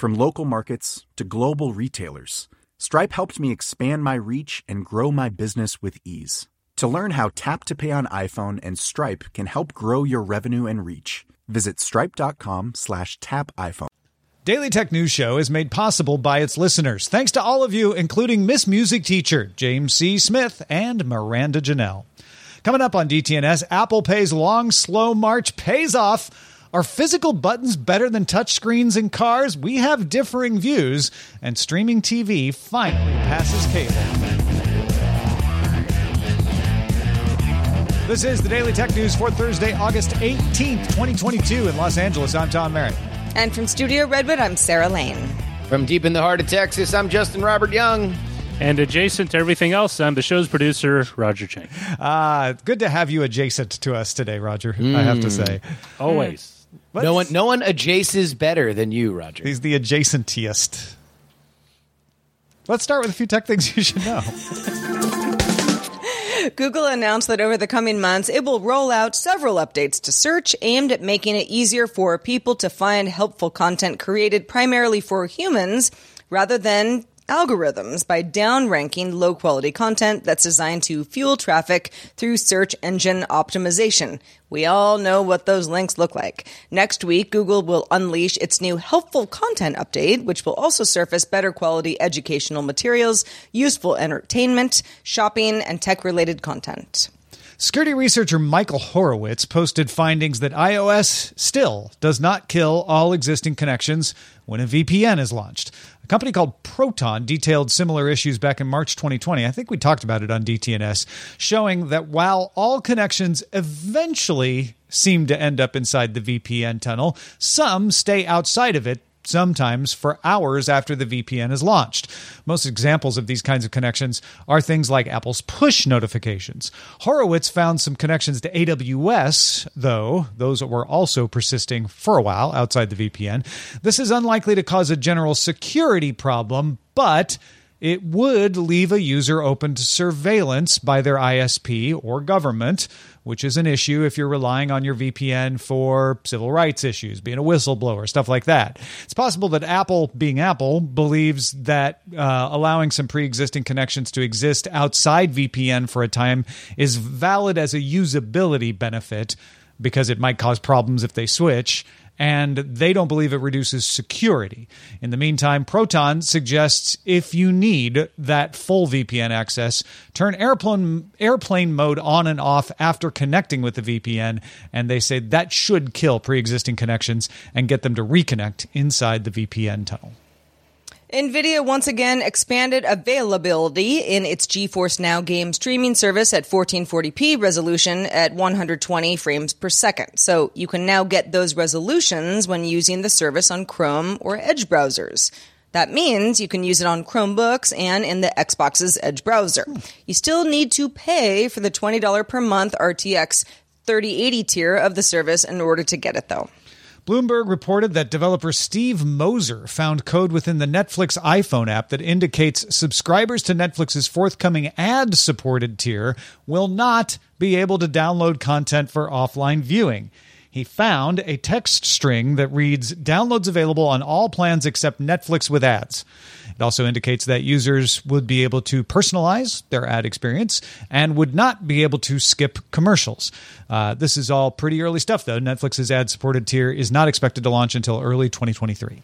From local markets to global retailers, Stripe helped me expand my reach and grow my business with ease. To learn how Tap to Pay on iPhone and Stripe can help grow your revenue and reach, visit stripe.com slash tap iPhone. Daily Tech News Show is made possible by its listeners. Thanks to all of you, including Miss Music Teacher, James C. Smith, and Miranda Janelle. Coming up on DTNS, Apple Pay's long, slow march pays off. Are physical buttons better than touchscreens in cars? We have differing views, and streaming TV finally passes cable. This is the Daily Tech News for Thursday, August 18th, 2022, in Los Angeles. I'm Tom Merritt. And from Studio Redwood, I'm Sarah Lane. From deep in the heart of Texas, I'm Justin Robert Young. And adjacent to everything else, I'm the show's producer, Roger Chang. Uh, good to have you adjacent to us today, Roger, I have to say. Always. No one, no one adjaces better than you, Roger. He's the adjacentiest. Let's start with a few tech things you should know. Google announced that over the coming months, it will roll out several updates to search aimed at making it easier for people to find helpful content created primarily for humans rather than algorithms by downranking low quality content that's designed to fuel traffic through search engine optimization. We all know what those links look like. Next week, Google will unleash its new helpful content update, which will also surface better quality educational materials, useful entertainment, shopping, and tech related content. Security researcher Michael Horowitz posted findings that iOS still does not kill all existing connections when a VPN is launched. Company called Proton detailed similar issues back in March 2020. I think we talked about it on DTNS, showing that while all connections eventually seem to end up inside the VPN tunnel, some stay outside of it sometimes for hours after the VPN is launched. Most examples of these kinds of connections are things like Apple's push notifications. Horowitz found some connections to AWS, though those were also persisting for a while outside the VPN. This is unlikely to cause a general security problem, but it would leave a user open to surveillance by their ISP or government, which is an issue if you're relying on your VPN for civil rights issues, being a whistleblower, stuff like that. It's possible that Apple, being Apple, believes that uh, allowing some pre existing connections to exist outside VPN for a time is valid as a usability benefit because it might cause problems if they switch and they don't believe it reduces security. In the meantime, Proton suggests if you need that full VPN access, turn airplane airplane mode on and off after connecting with the VPN, and they say that should kill pre-existing connections and get them to reconnect inside the VPN tunnel. NVIDIA once again expanded availability in its GeForce Now game streaming service at 1440p resolution at 120 frames per second. So you can now get those resolutions when using the service on Chrome or Edge browsers. That means you can use it on Chromebooks and in the Xbox's Edge browser. You still need to pay for the $20 per month RTX 3080 tier of the service in order to get it though. Bloomberg reported that developer Steve Moser found code within the Netflix iPhone app that indicates subscribers to Netflix's forthcoming ad supported tier will not be able to download content for offline viewing. He found a text string that reads downloads available on all plans except Netflix with ads. It also indicates that users would be able to personalize their ad experience and would not be able to skip commercials. Uh, this is all pretty early stuff, though. Netflix's ad supported tier is not expected to launch until early 2023.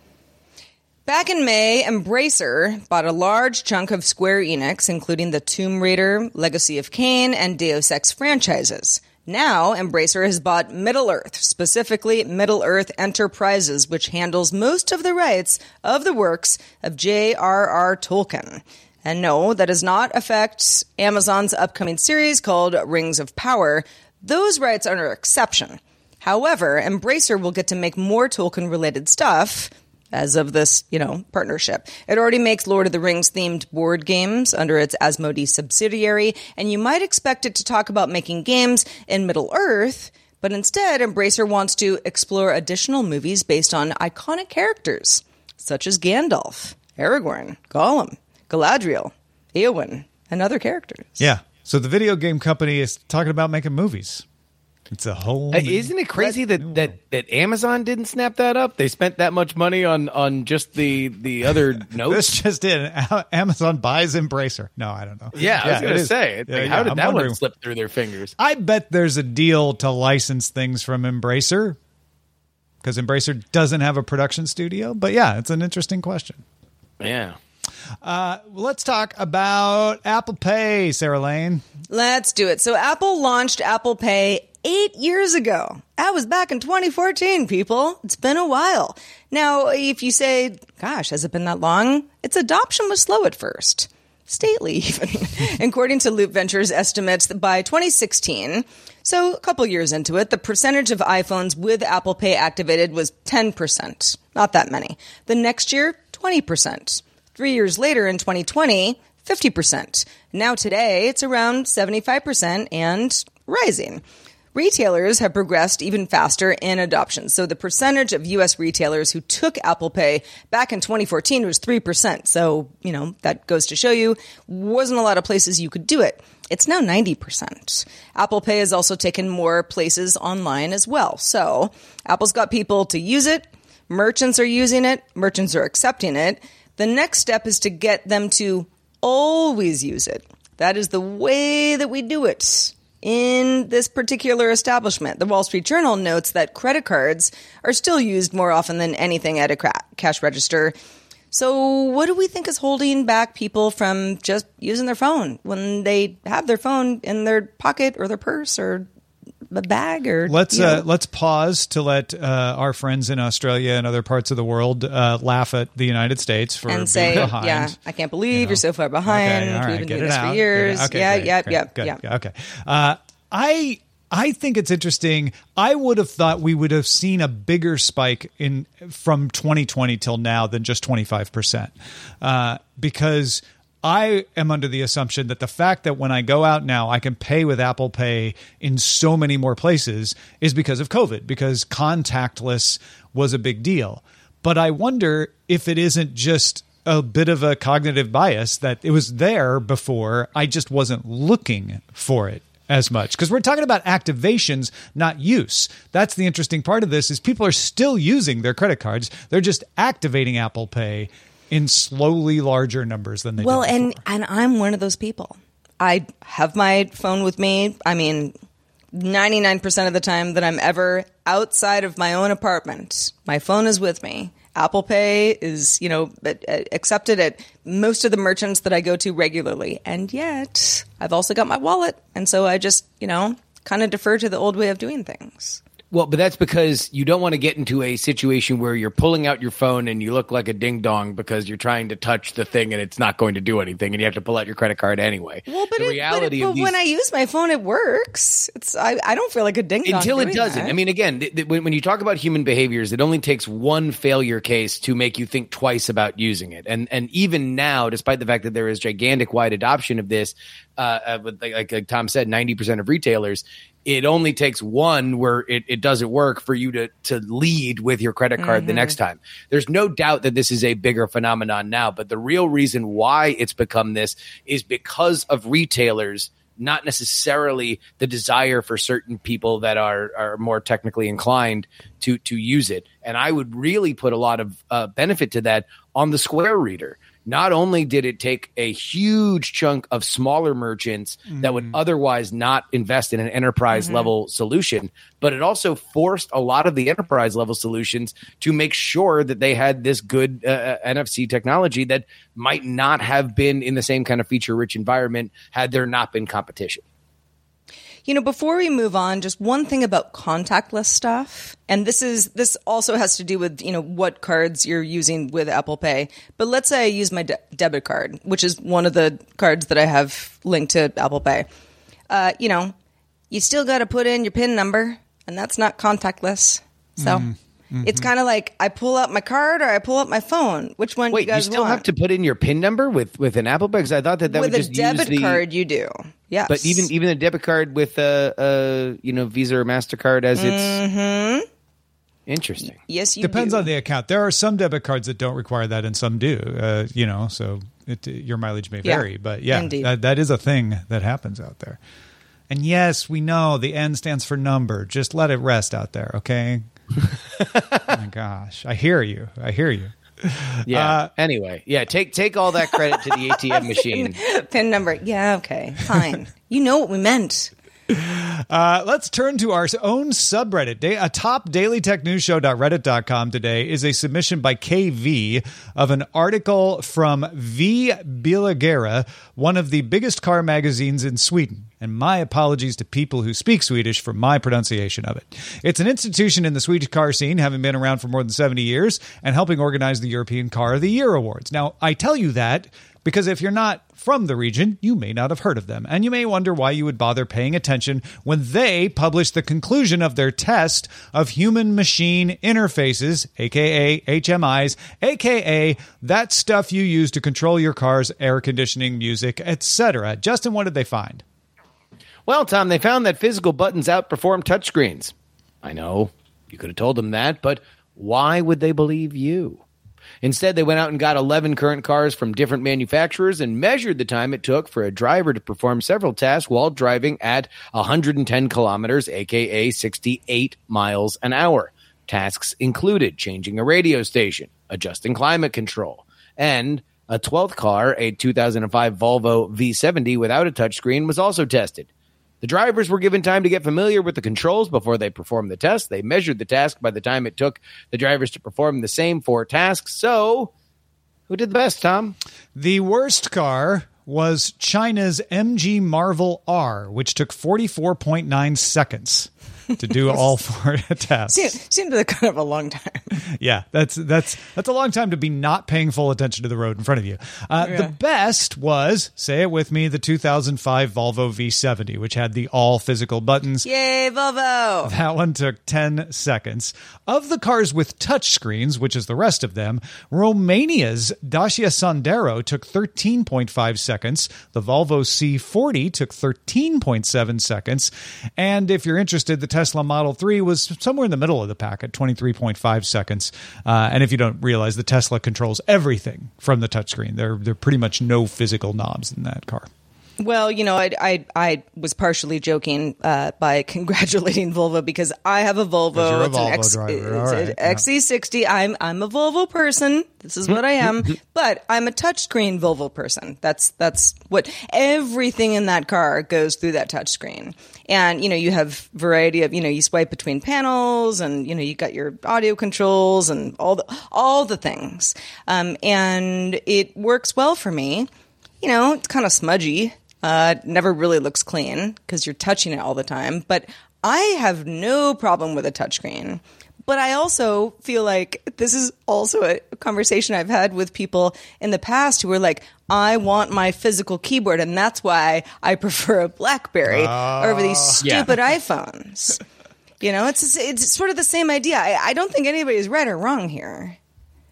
Back in May, Embracer bought a large chunk of Square Enix, including the Tomb Raider, Legacy of Kain, and Deus Ex franchises. Now, Embracer has bought Middle Earth, specifically Middle Earth Enterprises, which handles most of the rights of the works of J.R.R. Tolkien. And no, that does not affect Amazon's upcoming series called Rings of Power. Those rights are an exception. However, Embracer will get to make more Tolkien related stuff as of this, you know, partnership. It already makes Lord of the Rings themed board games under its Asmodee subsidiary, and you might expect it to talk about making games in Middle Earth, but instead Embracer wants to explore additional movies based on iconic characters such as Gandalf, Aragorn, Gollum, Galadriel, Eowyn, and other characters. Yeah. So the video game company is talking about making movies. It's a whole. Uh, isn't it crazy that, that that Amazon didn't snap that up? They spent that much money on on just the the other notes. This just did. Amazon buys Embracer. No, I don't know. Yeah, I was going to say, Yeah, like, yeah, how did I'm that one slip through their fingers? I bet there's a deal to license things from Embracer because Embracer doesn't have a production studio. But yeah, it's an interesting question. Yeah. Uh, let's talk about Apple Pay, Sarah Lane. Let's do it. So Apple launched Apple Pay eight years ago. That was back in 2014, people. It's been a while. Now, if you say, gosh, has it been that long? Its adoption was slow at first. Stately, even. According to Loop Ventures estimates by 2016, so a couple years into it, the percentage of iPhones with Apple Pay activated was 10%. Not that many. The next year, 20%. Three years later in 2020, 50%. Now today, it's around 75% and rising. Retailers have progressed even faster in adoption. So the percentage of US retailers who took Apple Pay back in 2014 was 3%. So, you know, that goes to show you wasn't a lot of places you could do it. It's now 90%. Apple Pay has also taken more places online as well. So, Apple's got people to use it. Merchants are using it. Merchants are accepting it. The next step is to get them to always use it. That is the way that we do it in this particular establishment. The Wall Street Journal notes that credit cards are still used more often than anything at a cash register. So, what do we think is holding back people from just using their phone when they have their phone in their pocket or their purse or a bag or Let's uh, let's pause to let uh, our friends in Australia and other parts of the world uh, laugh at the United States for being and say, behind. "Yeah, I can't believe you know. you're so far behind. Okay, all We've been doing this out, for years. okay, yeah, great, yeah, great, yeah, good, yeah." good, Okay. Uh, I I think it's interesting. I would have thought we would have seen a bigger spike in from 2020 till now than just 25 percent, uh, because. I am under the assumption that the fact that when I go out now, I can pay with Apple Pay in so many more places is because of COVID, because contactless was a big deal. But I wonder if it isn't just a bit of a cognitive bias that it was there before. I just wasn't looking for it as much because we're talking about activations, not use. That's the interesting part of this is people are still using their credit cards. They're just activating Apple Pay in slowly larger numbers than they Well, and and I'm one of those people. I have my phone with me. I mean, 99% of the time that I'm ever outside of my own apartment, my phone is with me. Apple Pay is, you know, accepted at most of the merchants that I go to regularly. And yet, I've also got my wallet. And so I just, you know, kind of defer to the old way of doing things. Well, but that's because you don't want to get into a situation where you're pulling out your phone and you look like a ding dong because you're trying to touch the thing and it's not going to do anything and you have to pull out your credit card anyway. Well, but, the it, but, reality it, but of these, when I use my phone, it works. It's I, I don't feel like a ding dong until it doesn't. that. I mean, again, th- th- when, when you talk about human behaviors, it only takes one failure case to make you think twice about using it. And and even now, despite the fact that there is gigantic wide adoption of this, uh, uh, like, like, like Tom said, ninety percent of retailers. It only takes one where it, it doesn't work for you to to lead with your credit card the next time. There's no doubt that this is a bigger phenomenon now, but the real reason why it's become this is because of retailers not necessarily the desire for certain people that are are more technically inclined to to use it. And I would really put a lot of uh, benefit to that on the Square Reader not only did it take a huge chunk of smaller merchants mm-hmm. that would mm. otherwise not invest in an enterprise mm-hmm. level solution, but it also forced a lot of the enterprise level solutions to make sure that they had this good uh, uh NFC technology that might not have been in the same kind of feature rich environment had there not been competition. You know, before we move on, just one thing about contactless stuff. And this is, this also has to do with, you know, what cards you're using with Apple Pay. But let's say I use my de- debit card, which is one of the cards that I have linked to Apple Pay. Uh, you know, you still got to put in your PIN number, and that's not contactless. So. Mm. Mm-hmm. It's kind of like I pull out my card or I pull out my phone. Which one? Wait, you, you still want? have to put in your PIN number with with an Apple Pay? Because I thought that that with would just a debit the, card. You do, yes. But even even a debit card with a, a you know Visa or Mastercard as its. Mm-hmm. Interesting. Yes, you depends do. on the account. There are some debit cards that don't require that, and some do. Uh, you know, so it, your mileage may vary, Yeah, but yeah, indeed. that, that is a thing that happens out there. And yes, we know the N stands for number. Just let it rest out there, okay? oh my gosh, I hear you. I hear you. Yeah. Uh, anyway, yeah. Take take all that credit to the ATM machine. PIN number. Yeah, okay, fine. you know what we meant. Uh, let's turn to our own subreddit. Da- a top daily tech news show.reddit.com today is a submission by KV of an article from Vi Bilägare, one of the biggest car magazines in Sweden. And my apologies to people who speak Swedish for my pronunciation of it. It's an institution in the Swedish car scene, having been around for more than 70 years and helping organize the European Car of the Year Awards. Now, I tell you that because if you're not from the region, you may not have heard of them. And you may wonder why you would bother paying attention when they publish the conclusion of their test of human machine interfaces, aka HMIs, aka that stuff you use to control your car's air conditioning, music, etc. Justin, what did they find? Well, Tom, they found that physical buttons outperform touchscreens. I know you could have told them that, but why would they believe you? Instead, they went out and got 11 current cars from different manufacturers and measured the time it took for a driver to perform several tasks while driving at 110 kilometers, aka 68 miles an hour. Tasks included changing a radio station, adjusting climate control, and a 12th car, a 2005 Volvo V70 without a touchscreen, was also tested. The drivers were given time to get familiar with the controls before they performed the test. They measured the task by the time it took the drivers to perform the same four tasks. So, who did the best, Tom? The worst car was China's MG Marvel R, which took 44.9 seconds to do all four tasks. Seemed, seemed like kind of a long time. Yeah, that's that's that's a long time to be not paying full attention to the road in front of you. Uh, Yeah. The best was, say it with me, the 2005 Volvo V70, which had the all physical buttons. Yay, Volvo! That one took 10 seconds. Of the cars with touchscreens, which is the rest of them, Romania's Dacia Sandero took 13.5 seconds. The Volvo C40 took 13.7 seconds. And if you're interested, the Tesla Model 3 was somewhere in the middle of the pack at 23.5 seconds. Uh, and if you don't realize, the Tesla controls everything from the touchscreen. There, there are pretty much no physical knobs in that car. Well, you know, I I, I was partially joking uh, by congratulating Volvo because I have a Volvo. you're a It's an Volvo X- driver. It's right, an. XC60. I'm I'm a Volvo person. This is what I am. but I'm a touchscreen Volvo person. That's that's what everything in that car goes through that touchscreen. And you know, you have variety of you know, you swipe between panels, and you know, you got your audio controls and all the all the things. Um, and it works well for me you know, it's kind of smudgy. Uh, never really looks clean because you're touching it all the time. But I have no problem with a touchscreen. But I also feel like this is also a conversation I've had with people in the past who were like, I want my physical keyboard, and that's why I prefer a BlackBerry over these Yeah. stupid iPhones. You know, it's it's sort of the same idea. I, I don't think anybody's right or wrong here.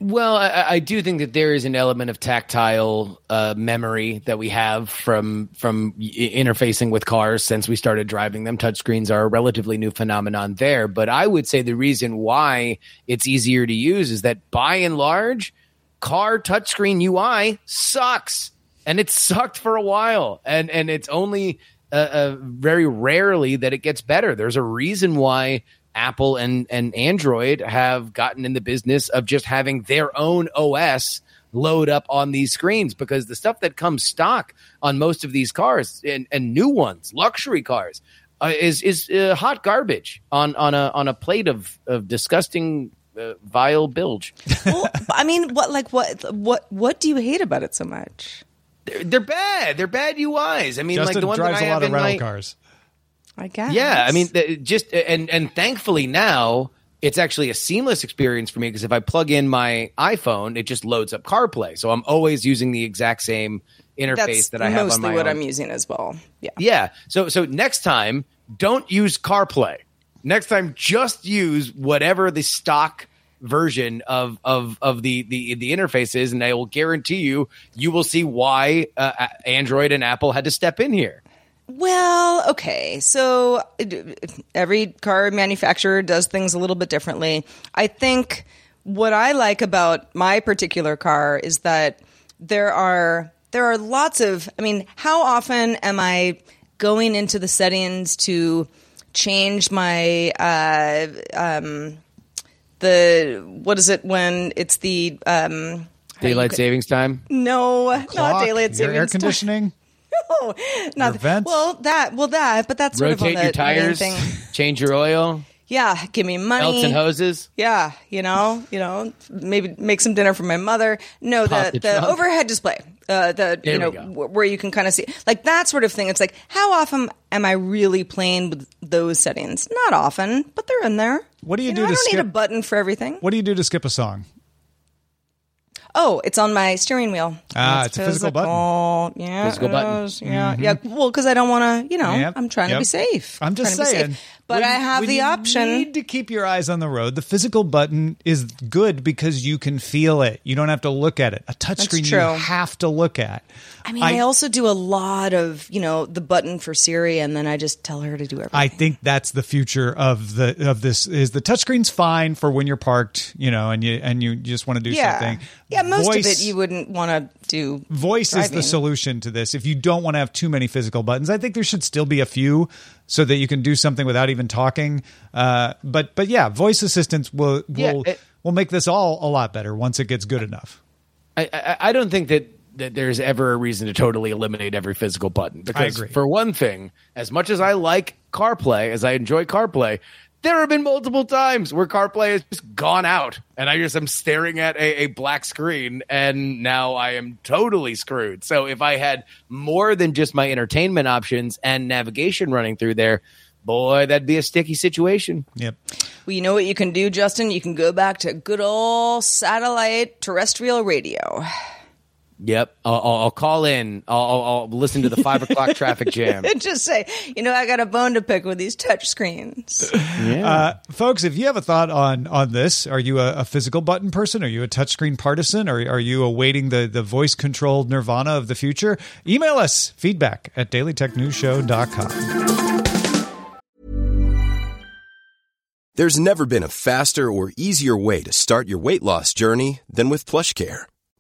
Well, I, I do think that there is an element of tactile uh, memory that we have from from interfacing with cars since we started driving them. Touchscreens are a relatively new phenomenon there, but I would say the reason why it's easier to use is that by and large, car touchscreen UI sucks, and it sucked for a while, and and it's only uh, uh, very rarely that it gets better. There's a reason why Apple and and Android have gotten in the business of just having their own OS load up on these screens because the stuff that comes stock on most of these cars and, and new ones, luxury cars, uh, is is uh, hot garbage on on a on a plate of of disgusting uh, vile bilge. well, I mean, what like what what what do you hate about it so much? They're, they're bad. They're bad UIs. I mean, Justin like the one drives that I a lot have of in rental my, cars. I guess. Yeah, I mean, just and and thankfully now it's actually a seamless experience for me because if I plug in my iPhone, it just loads up CarPlay. So I'm always using the exact same interface that's that I have on my Mostly what own. I'm using as well. Yeah. Yeah. So so next time, don't use CarPlay. Next time, just use whatever the stock version of of of the the the interface is, and I will guarantee you, you will see why uh, Android and Apple had to step in here. Well, okay. So every car manufacturer does things a little bit differently. I think what I like about my particular car is that there are there are lots of I mean, how often am I going into the settings to change my uh, um, the what is it when it's the um, Daylight savings time. no, not Clock, daylight your savings air time. Conditioning. No, not Your vents? well that well that, but that's sort Rotate of on your the main tires. thing. Change your oil. Yeah, give me money. Belts and hoses. Yeah, you know, you know, maybe make some dinner for my mother. No, Pop the the the overhead display, uh, the There you know go. wh- where you can kind of see like that sort of thing. It's like how often am I really playing with those settings? Not often, but they're in there. What do you know, do I to don't need a button for everything. What do you do to skip a song? Oh, it's on my steering wheel. Ah, it's a physical button. Yeah, Physical it button. is. Yeah, yeah. Well, because I don't want to. You know, Mm-hmm. Yep, I'm trying to be safe. I'm just Trying to be saying. But when- I have the you option. Need to keep your eyes on the road. The physical button is good because you can feel it. You don't have to look at it. A touchscreen you have to look at. I mean, I, also do a lot of, you know, the button for Siri, and then I just tell her to do everything. I think that's the future of the of this. Is the touchscreen's fine for when you're parked, you know, and you and you just want to do yeah, something. yeah. Most Voice- of it you wouldn't want to do. Voice is the solution to this. If you don't want to have too many physical buttons, I think there should still be a few so that you can do something without even talking. Uh, but but yeah, voice assistants will Yeah, will it- will make this all a lot better once it gets good enough. I, I, I don't think that, that there's ever a reason to totally eliminate every physical button. Because, agree. for one thing, as much as I like CarPlay, as I enjoy CarPlay, there have been multiple times where CarPlay has just gone out, and I just am staring at a, a black screen, and now I am totally screwed. So, if I had more than just my entertainment options and navigation running through there, boy, that'd be a sticky situation. Yep. Well, you know what you can do, Justin? You can go back to good old satellite terrestrial radio. Yep, I'll, I'll, I'll call in. I'll, I'll, I'll listen to the five o'clock traffic jam. And just say, you know, I got a bone to pick with these touch screens. Uh, folks, if you have a thought on on this, are you a, a physical button person? Are you a touchscreen partisan? Or are you awaiting the the voice controlled nirvana of the future? Email us feedback at dailytechnewsshow.com. There's never been a faster or easier way to start your weight loss journey than with PlushCare.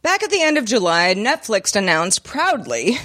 Back at the end of July, Netflix announced proudly,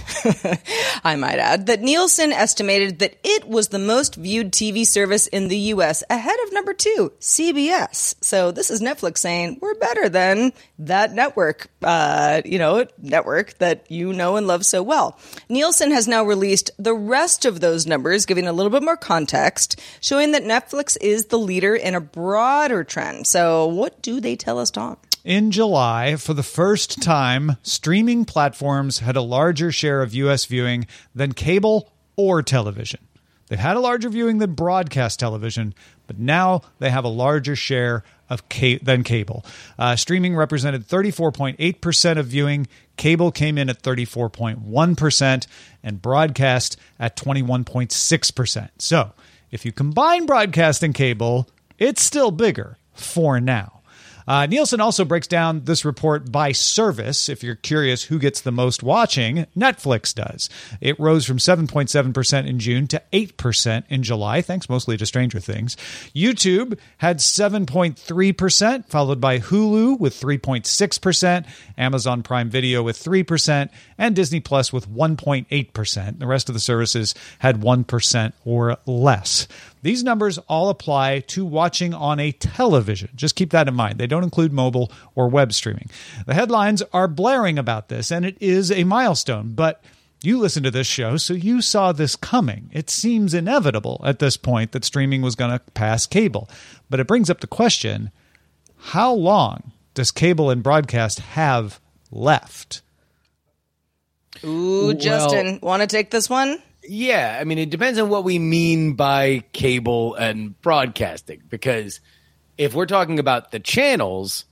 I might add, that Nielsen estimated that it was the most viewed TV service in the US, ahead of number two, CBS. So this is Netflix saying we're better than that network, uh, you know, network that you know and love so well. Nielsen has now released the rest of those numbers, giving a little bit more context, showing that Netflix is the leader in a broader trend. So what do they tell us, Tom? In July, for the first time, streaming platforms had a larger share of U.S. viewing than cable or television. They've had a larger viewing than broadcast television, but now they have a larger share of ca- than cable. Uh, streaming represented 34.8% of viewing, cable came in at 34.1%, and broadcast at 21.6%. So, if you combine broadcast and cable, it's still bigger for now. Uh, Nielsen also breaks down this report by service. If you're curious who gets the most watching, Netflix does. It rose from 7.7% in June to 8% in July, thanks mostly to Stranger Things. YouTube had 7.3%, followed by Hulu with 3.6%, Amazon Prime Video with 3%, and Disney Plus with 1.8%. The rest of the services had 1% or less. These numbers all apply to watching on a television. Just keep that in mind. They don't include mobile or web streaming. The headlines are blaring about this, and it is a milestone, but you listened to this show, so you saw this coming. It seems inevitable at this point that streaming was going to pass cable. But it brings up the question how long does cable and broadcast have left? Ooh, Justin, want to take this one? Yeah, I mean, it depends on what we mean by cable and broadcasting. Because if we're talking about the channels,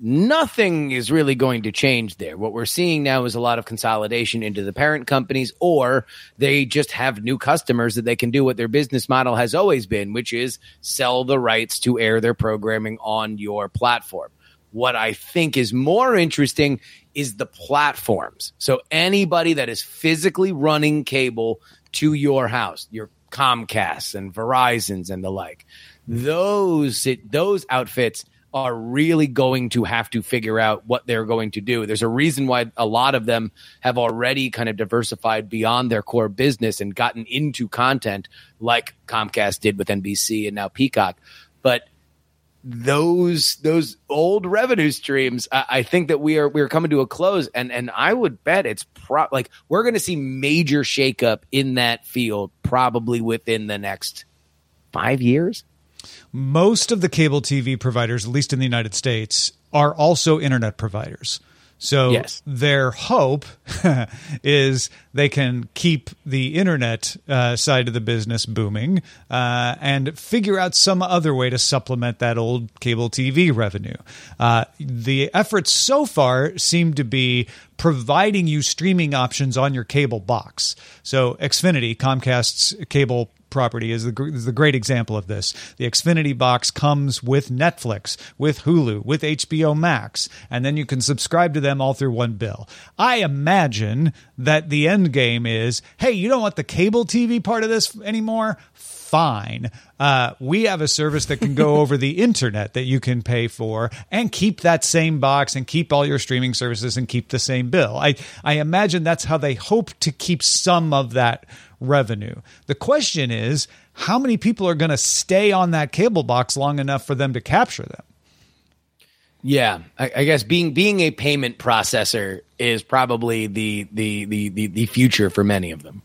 nothing is really going to change there. What we're seeing now is a lot of consolidation into the parent companies, or they just have new customers that they can do what their business model has always been, which is sell the rights to air their programming on your platform. What I think is more interesting is the platforms. So anybody that is physically running cable to your house, your Comcast and Verizon's and the like, those it, those outfits are really going to have to figure out what they're going to do. There's a reason why a lot of them have already kind of diversified beyond their core business and gotten into content like Comcast did with NBC and now Peacock. But those those old revenue streams, I, I think that we are we are coming to a close, and and I would bet it's pro like we're going to see major shakeup in that field probably within the next five years. Most of the cable TV providers, at least in the United States, are also internet providers. So Yes. their hope is they can keep the internet uh, side of the business booming uh, and figure out some other way to supplement that old cable TV revenue. Uh, the efforts so far seem to be providing you streaming options on your cable box. So Xfinity, Comcast's cable property is the, is the great example of this. The Xfinity box comes with Netflix, with Hulu, with HBO Max, and then you can subscribe to them all through one bill. I imagine that the end game is, hey, you don't want the cable TV part of this anymore? Fine. Uh, we have a service that can go over the internet that you can pay for and keep that same box and keep all your streaming services and keep the same bill. I, I imagine that's how they hope to keep some of that revenue. The question is, how many people are going to stay on that cable box long enough for them to capture them? Yeah, I, I guess being being a payment processor is probably the the the the, the future for many of them.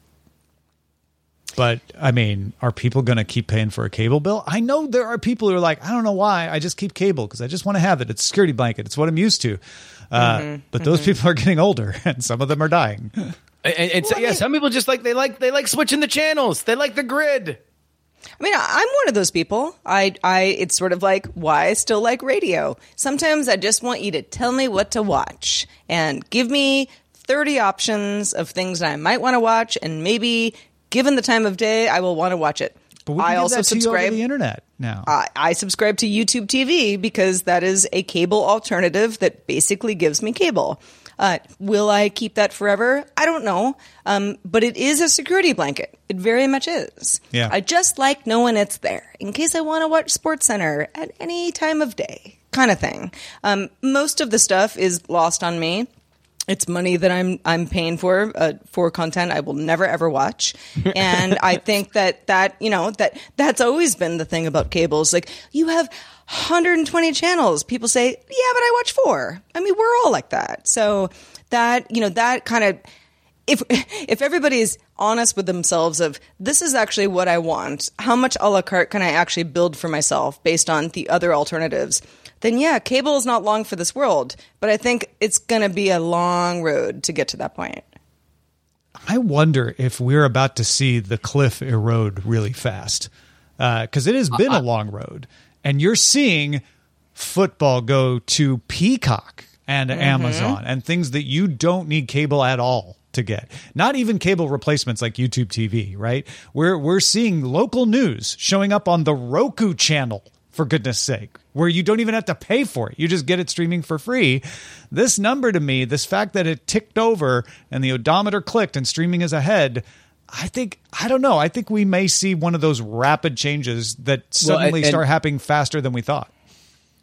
But I mean, are people going to keep paying for a cable bill? I know there are people who are like, I don't know why. I just keep cable because I just want to have it. It's a security blanket. It's what I'm used to. Uh, but those people are getting older, and some of them are dying. And, and so, yeah, some people just like they like they like switching the channels. They like the grid. I mean, I- I'm one of those people. I, I, it's sort of like why I still like radio. Sometimes I just want you to tell me what to watch and give me 30 options of things that I might want to watch, and maybe given the time of day, I will want to watch it. But we can I also that to subscribe. over the internet now. I, I subscribe to YouTube TV because that is a cable alternative that basically gives me cable. Uh, will I keep that forever? I don't know. Um, but it is a security blanket. It very much is. Yeah. I just like knowing it's there in case I want to watch Sports Center at any time of day, kind of thing. Um, most of the stuff is lost on me it's money that I'm I'm paying for uh, for content I will never ever watch, and I think that that you know that that's always been the thing about cables. Like you have 120 channels. People say, yeah, but I watch four. I mean, we're all like that. So that you know that kind of if if everybody's honest with themselves of this is actually what I want, how much a la carte can I actually build for myself based on the other alternatives? Then yeah, cable is not long for this world, but I think it's going to be a long road to get to that point. I wonder if we're about to see the cliff erode really fast uh, because it has been a long road, and you're seeing football go to Peacock and mm-hmm. Amazon and things that you don't need cable at all to get. Not even cable replacements like YouTube TV, right? We're we're seeing local news showing up on the Roku channel for goodness sake, where you don't even have to pay for it. You just get it streaming for free. This number to me, this fact that it ticked over and the odometer clicked and streaming is ahead, I think I don't know. I think we may see one of those rapid changes that suddenly and- start happening faster than we thought.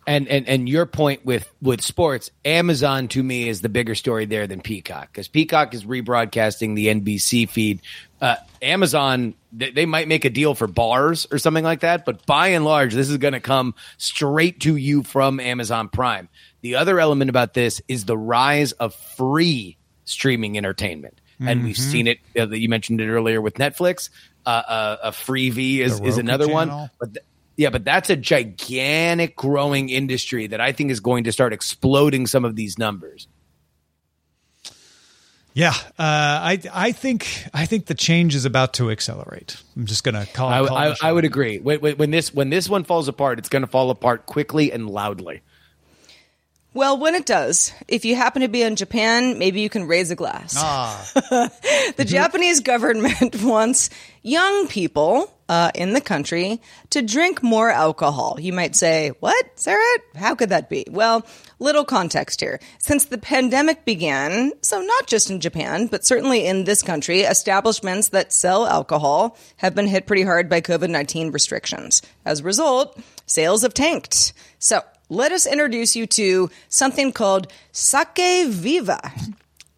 And and and your point with with sports, Amazon to me is the bigger story there than Peacock because Peacock is rebroadcasting the NBC feed. Uh, Amazon they, they might make a deal for bars or something like that, but by and large, this is going to come straight to you from Amazon Prime. The other element about this is the rise of free streaming entertainment, and we've Mm-hmm. seen it. Uh, you mentioned it earlier with Netflix. Uh, uh, a Freevee is, is another channel. one, but. Th- yeah, but that's a gigantic growing industry that I think is going to start exploding some of these numbers. Yeah, uh, I I think I think the change is about to accelerate. I'm just gonna call. I, call I, I would agree. When, when, when this when this one falls apart, it's going to fall apart quickly and loudly. Well, when it does, if you happen to be in Japan, maybe you can raise a glass. the Japanese government wants young people uh, in the country to drink more alcohol. You might say, What, Sarah? How could that be? Well, little context here. Since the pandemic began, so not just in Japan, but certainly in this country, establishments that sell alcohol have been hit pretty hard by COVID 19 restrictions. As a result, sales have tanked. So, let us introduce you to something called Sake Viva.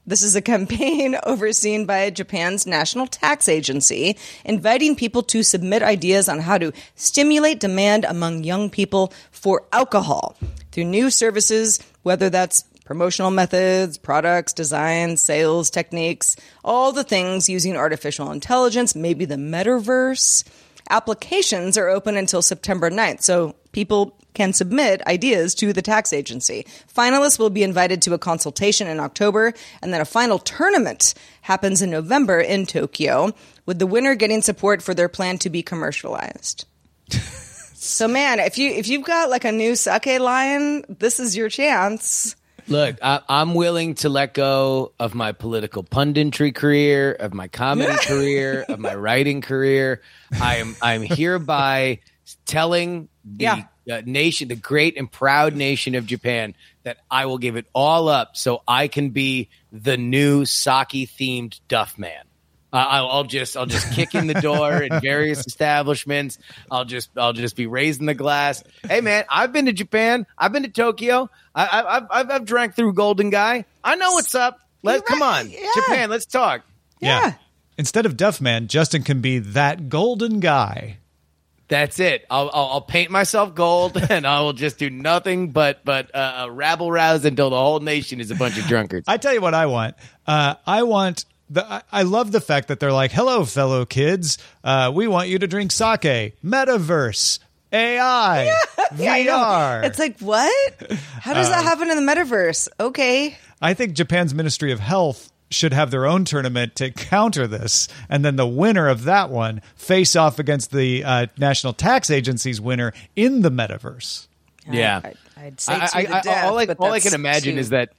This is a campaign overseen by Japan's National Tax Agency, inviting people to submit ideas on how to stimulate demand among young people for alcohol through new services, whether that's promotional methods, products, designs, sales techniques, all the things using artificial intelligence, maybe the metaverse. Applications are open until September 9th, so people can submit ideas to the tax agency. Finalists will be invited to a consultation in October, and then a final tournament happens in November in Tokyo, with the winner getting support for their plan to be commercialized. so man, if you if you've got like a new sake line, this is your chance. Look, I, I'm willing to let go of my political punditry career, of my comedy career, of my writing career. I am I'm hereby telling the Yeah. uh, nation, the great and proud nation of Japan, that I will give it all up so I can be the new sake themed Duff Man. Uh, I'll, I'll just I'll just kick in the door in various establishments. I'll just I'll just be raising the glass. Hey man, I've been to Japan. I've been to Tokyo. I, I, I've, I've I've drank through Golden Gai. I know what's up. Let You're come on, Yeah. Japan. Let's talk. Yeah. Instead of Duff Man, Justin can be that golden guy. That's it. I'll, I'll I'll paint myself gold, and I will just do nothing but but uh, uh, rabble rouse until the whole nation is a bunch of drunkards. I tell you what I want. Uh, I want the. I- I love the fact that they're like, "Hello, fellow kids. Uh, we want you to drink sake, metaverse, AI, Yeah, VR." It's like, what? How does that happen in the metaverse? Okay. I think Japan's Ministry of Health should have their own tournament to counter this, and then the winner of that one face off against the uh, National Tax Agency's winner in the metaverse. Yeah, I, would say I, to I, the I, death, all I, but all I can imagine too- is that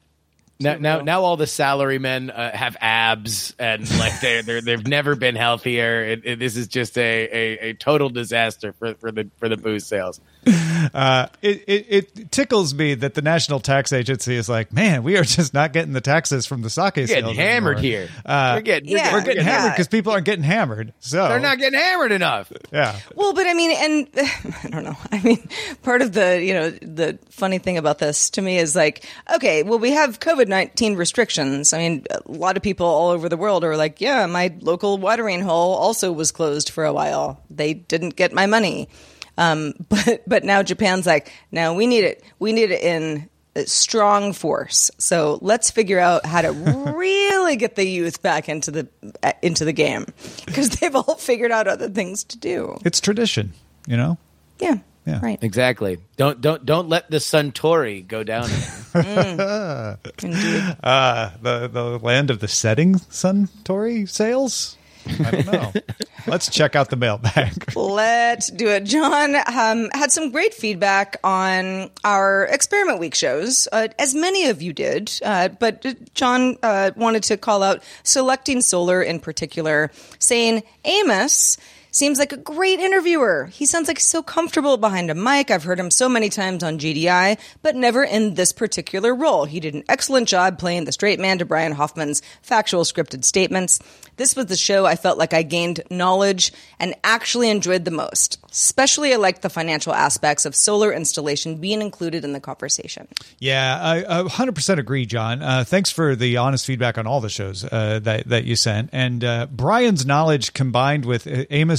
now, now, now all the salarymen uh, have abs and like they they they've never been healthier. It, it, this is just a, a, a total disaster for, for the for the booze sales. Uh, it, it, it tickles me that the National Tax Agency is like, man, we are just not getting the taxes from the sake We're sales getting hammered anymore." here. Uh, we're getting, we're yeah, getting, we're getting Yeah. hammered because people aren't getting hammered. So they're not getting hammered enough. Yeah. Well, but I mean, and I don't know. I mean, part of the you know the funny thing about this to me is like, okay, well, we have COVID nineteen restrictions. I mean, a lot of people all over the world are like, yeah, my local watering hole also was closed for a while. They didn't get my money. Um, but but now Japan's like, no, we need it. We need it in uh, strong force. So let's figure out how to really get the youth back into the uh, into the game because they've all figured out other things to do. It's tradition, you know? Yeah. Yeah. Right. Exactly. Don't don't don't let the Suntory go down. Indeed. Uh, the, the land of the setting sun Tory sales? I don't know. Let's check out the mailbag. Let's do it. John um, had some great feedback on our experiment week shows, uh, as many of you did. Uh, but John uh, wanted to call out selecting solar in particular, saying Amos seems like a great interviewer. He sounds like so comfortable behind a mic. I've heard him so many times on GDI, but never in this particular role. He did an excellent job playing the straight man to Brian Hoffman's factual scripted statements. This was the show I felt like I gained knowledge and actually enjoyed the most. Especially, I liked the financial aspects of solar installation being included in the conversation. Yeah, I, I 100% agree, John. Uh, thanks for the honest feedback on all the shows uh, that that you sent, and uh, Brian's knowledge combined with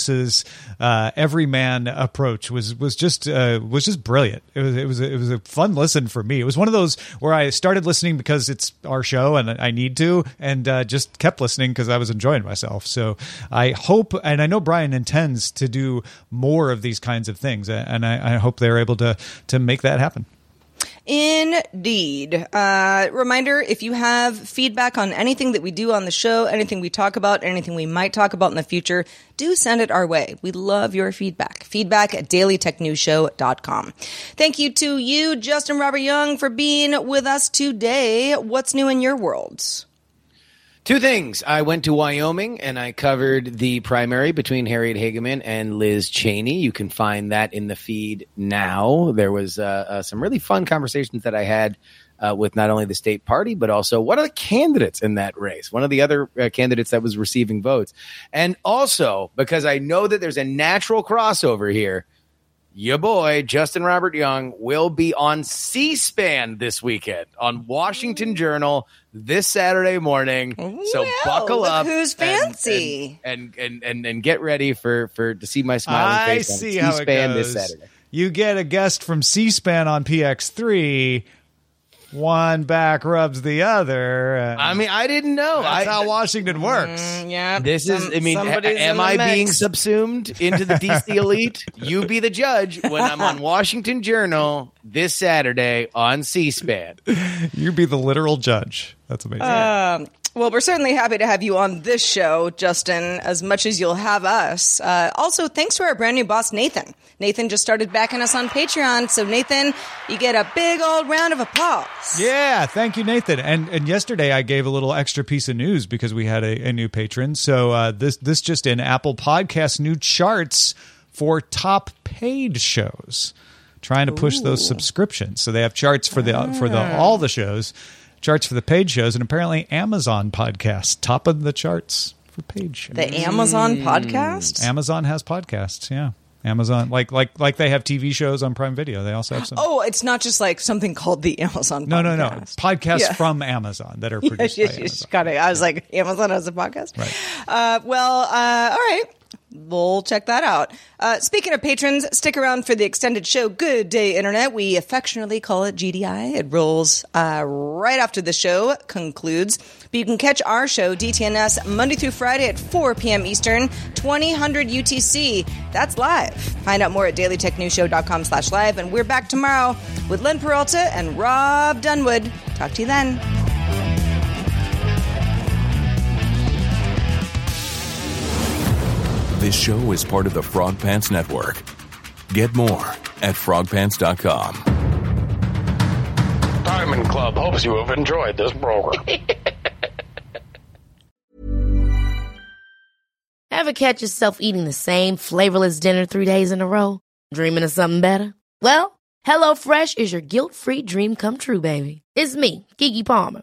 Amos's uh, everyman approach was was just uh, was just brilliant. It was it was it was a fun listen for me. It was one of those where I started listening because it's our show and I need to, and uh, just kept listening because I was enjoying myself. So I hope, and I know Brian intends to do more of these kinds of things, and I, I hope they're able to to make that happen. Indeed. Uh, reminder if you have feedback on anything that we do on the show, anything we talk about, anything we might talk about in the future, do send it our way. We love your feedback. Feedback at dailytechnewsshow.com. Thank you to you, Justin Robert Young, for being with us today. What's new in your world? Two things. I went to Wyoming and I covered the primary between Harriet Hageman and Liz Cheney. You can find that in the feed now. There was uh, uh, some really fun conversations that I had uh, with not only the state party, but also one of the candidates in that race, one of the other uh, candidates that was receiving votes. And also, because I know that there's a natural crossover here, your boy Justin Robert Young will be on C-SPAN this weekend on Washington Journal this Saturday morning. so Well, buckle look up, who's fancy. and and, and and get ready for for to see my smiling I face on see how it C-SPAN goes. this Saturday. You get a guest from C-SPAN on PX3. One back rubs the other. I mean, I didn't know. that's I, how Washington works. Yeah. This is, I mean, a- am in the I being subsumed into the DC elite? You be the judge when I'm on Washington Journal this Saturday on C-SPAN. You be the literal judge. That's amazing. Um, well, we're certainly happy to have you on this show, Justin, as much as you'll have us. Uh, also, thanks to our brand new boss, Nathan. Nathan just started backing us on Patreon. So, Nathan, you get a big old round of applause. Yeah, thank you, Nathan. And and yesterday I gave a little extra piece of news because we had a, a new patron. So uh, this this just in Apple Podcast new charts for top paid shows, trying to push those subscriptions. So they have charts for the for the all the shows, charts for the paid shows, and apparently Amazon Podcast top of the charts for paid shows. The Amazon podcast? Amazon has podcasts. Yeah, Amazon like like like they have TV shows on Prime Video. They also have some. Oh, it's not just like something called the Amazon podcast. no, no, no, podcast. podcasts Yeah. from Amazon that are Yes, produced yes, by yes. Amazon. Got it. I was like, Amazon has a podcast? Right. Uh, well, uh, all right. We'll check that out. Uh, speaking of patrons, stick around for the extended show, Good Day Internet. We affectionately call it GDI. It rolls uh, right after the show concludes. But you can catch our show, DTNS, Monday through Friday at 4 p.m. Eastern, 2000 UTC. That's live. Find out more at dailytechnewsshow.com slash live. And we're back tomorrow with Len Peralta and Rob Dunewood. Talk to you then. This show is part of the Frog Pants Network. Get more at frogpants.com. Diamond Club hopes you have enjoyed this program. Ever catch yourself eating the same flavorless dinner three days in a row? Dreaming of something better? Well, HelloFresh is your guilt-free dream come true, baby. It's me, Keke Palmer.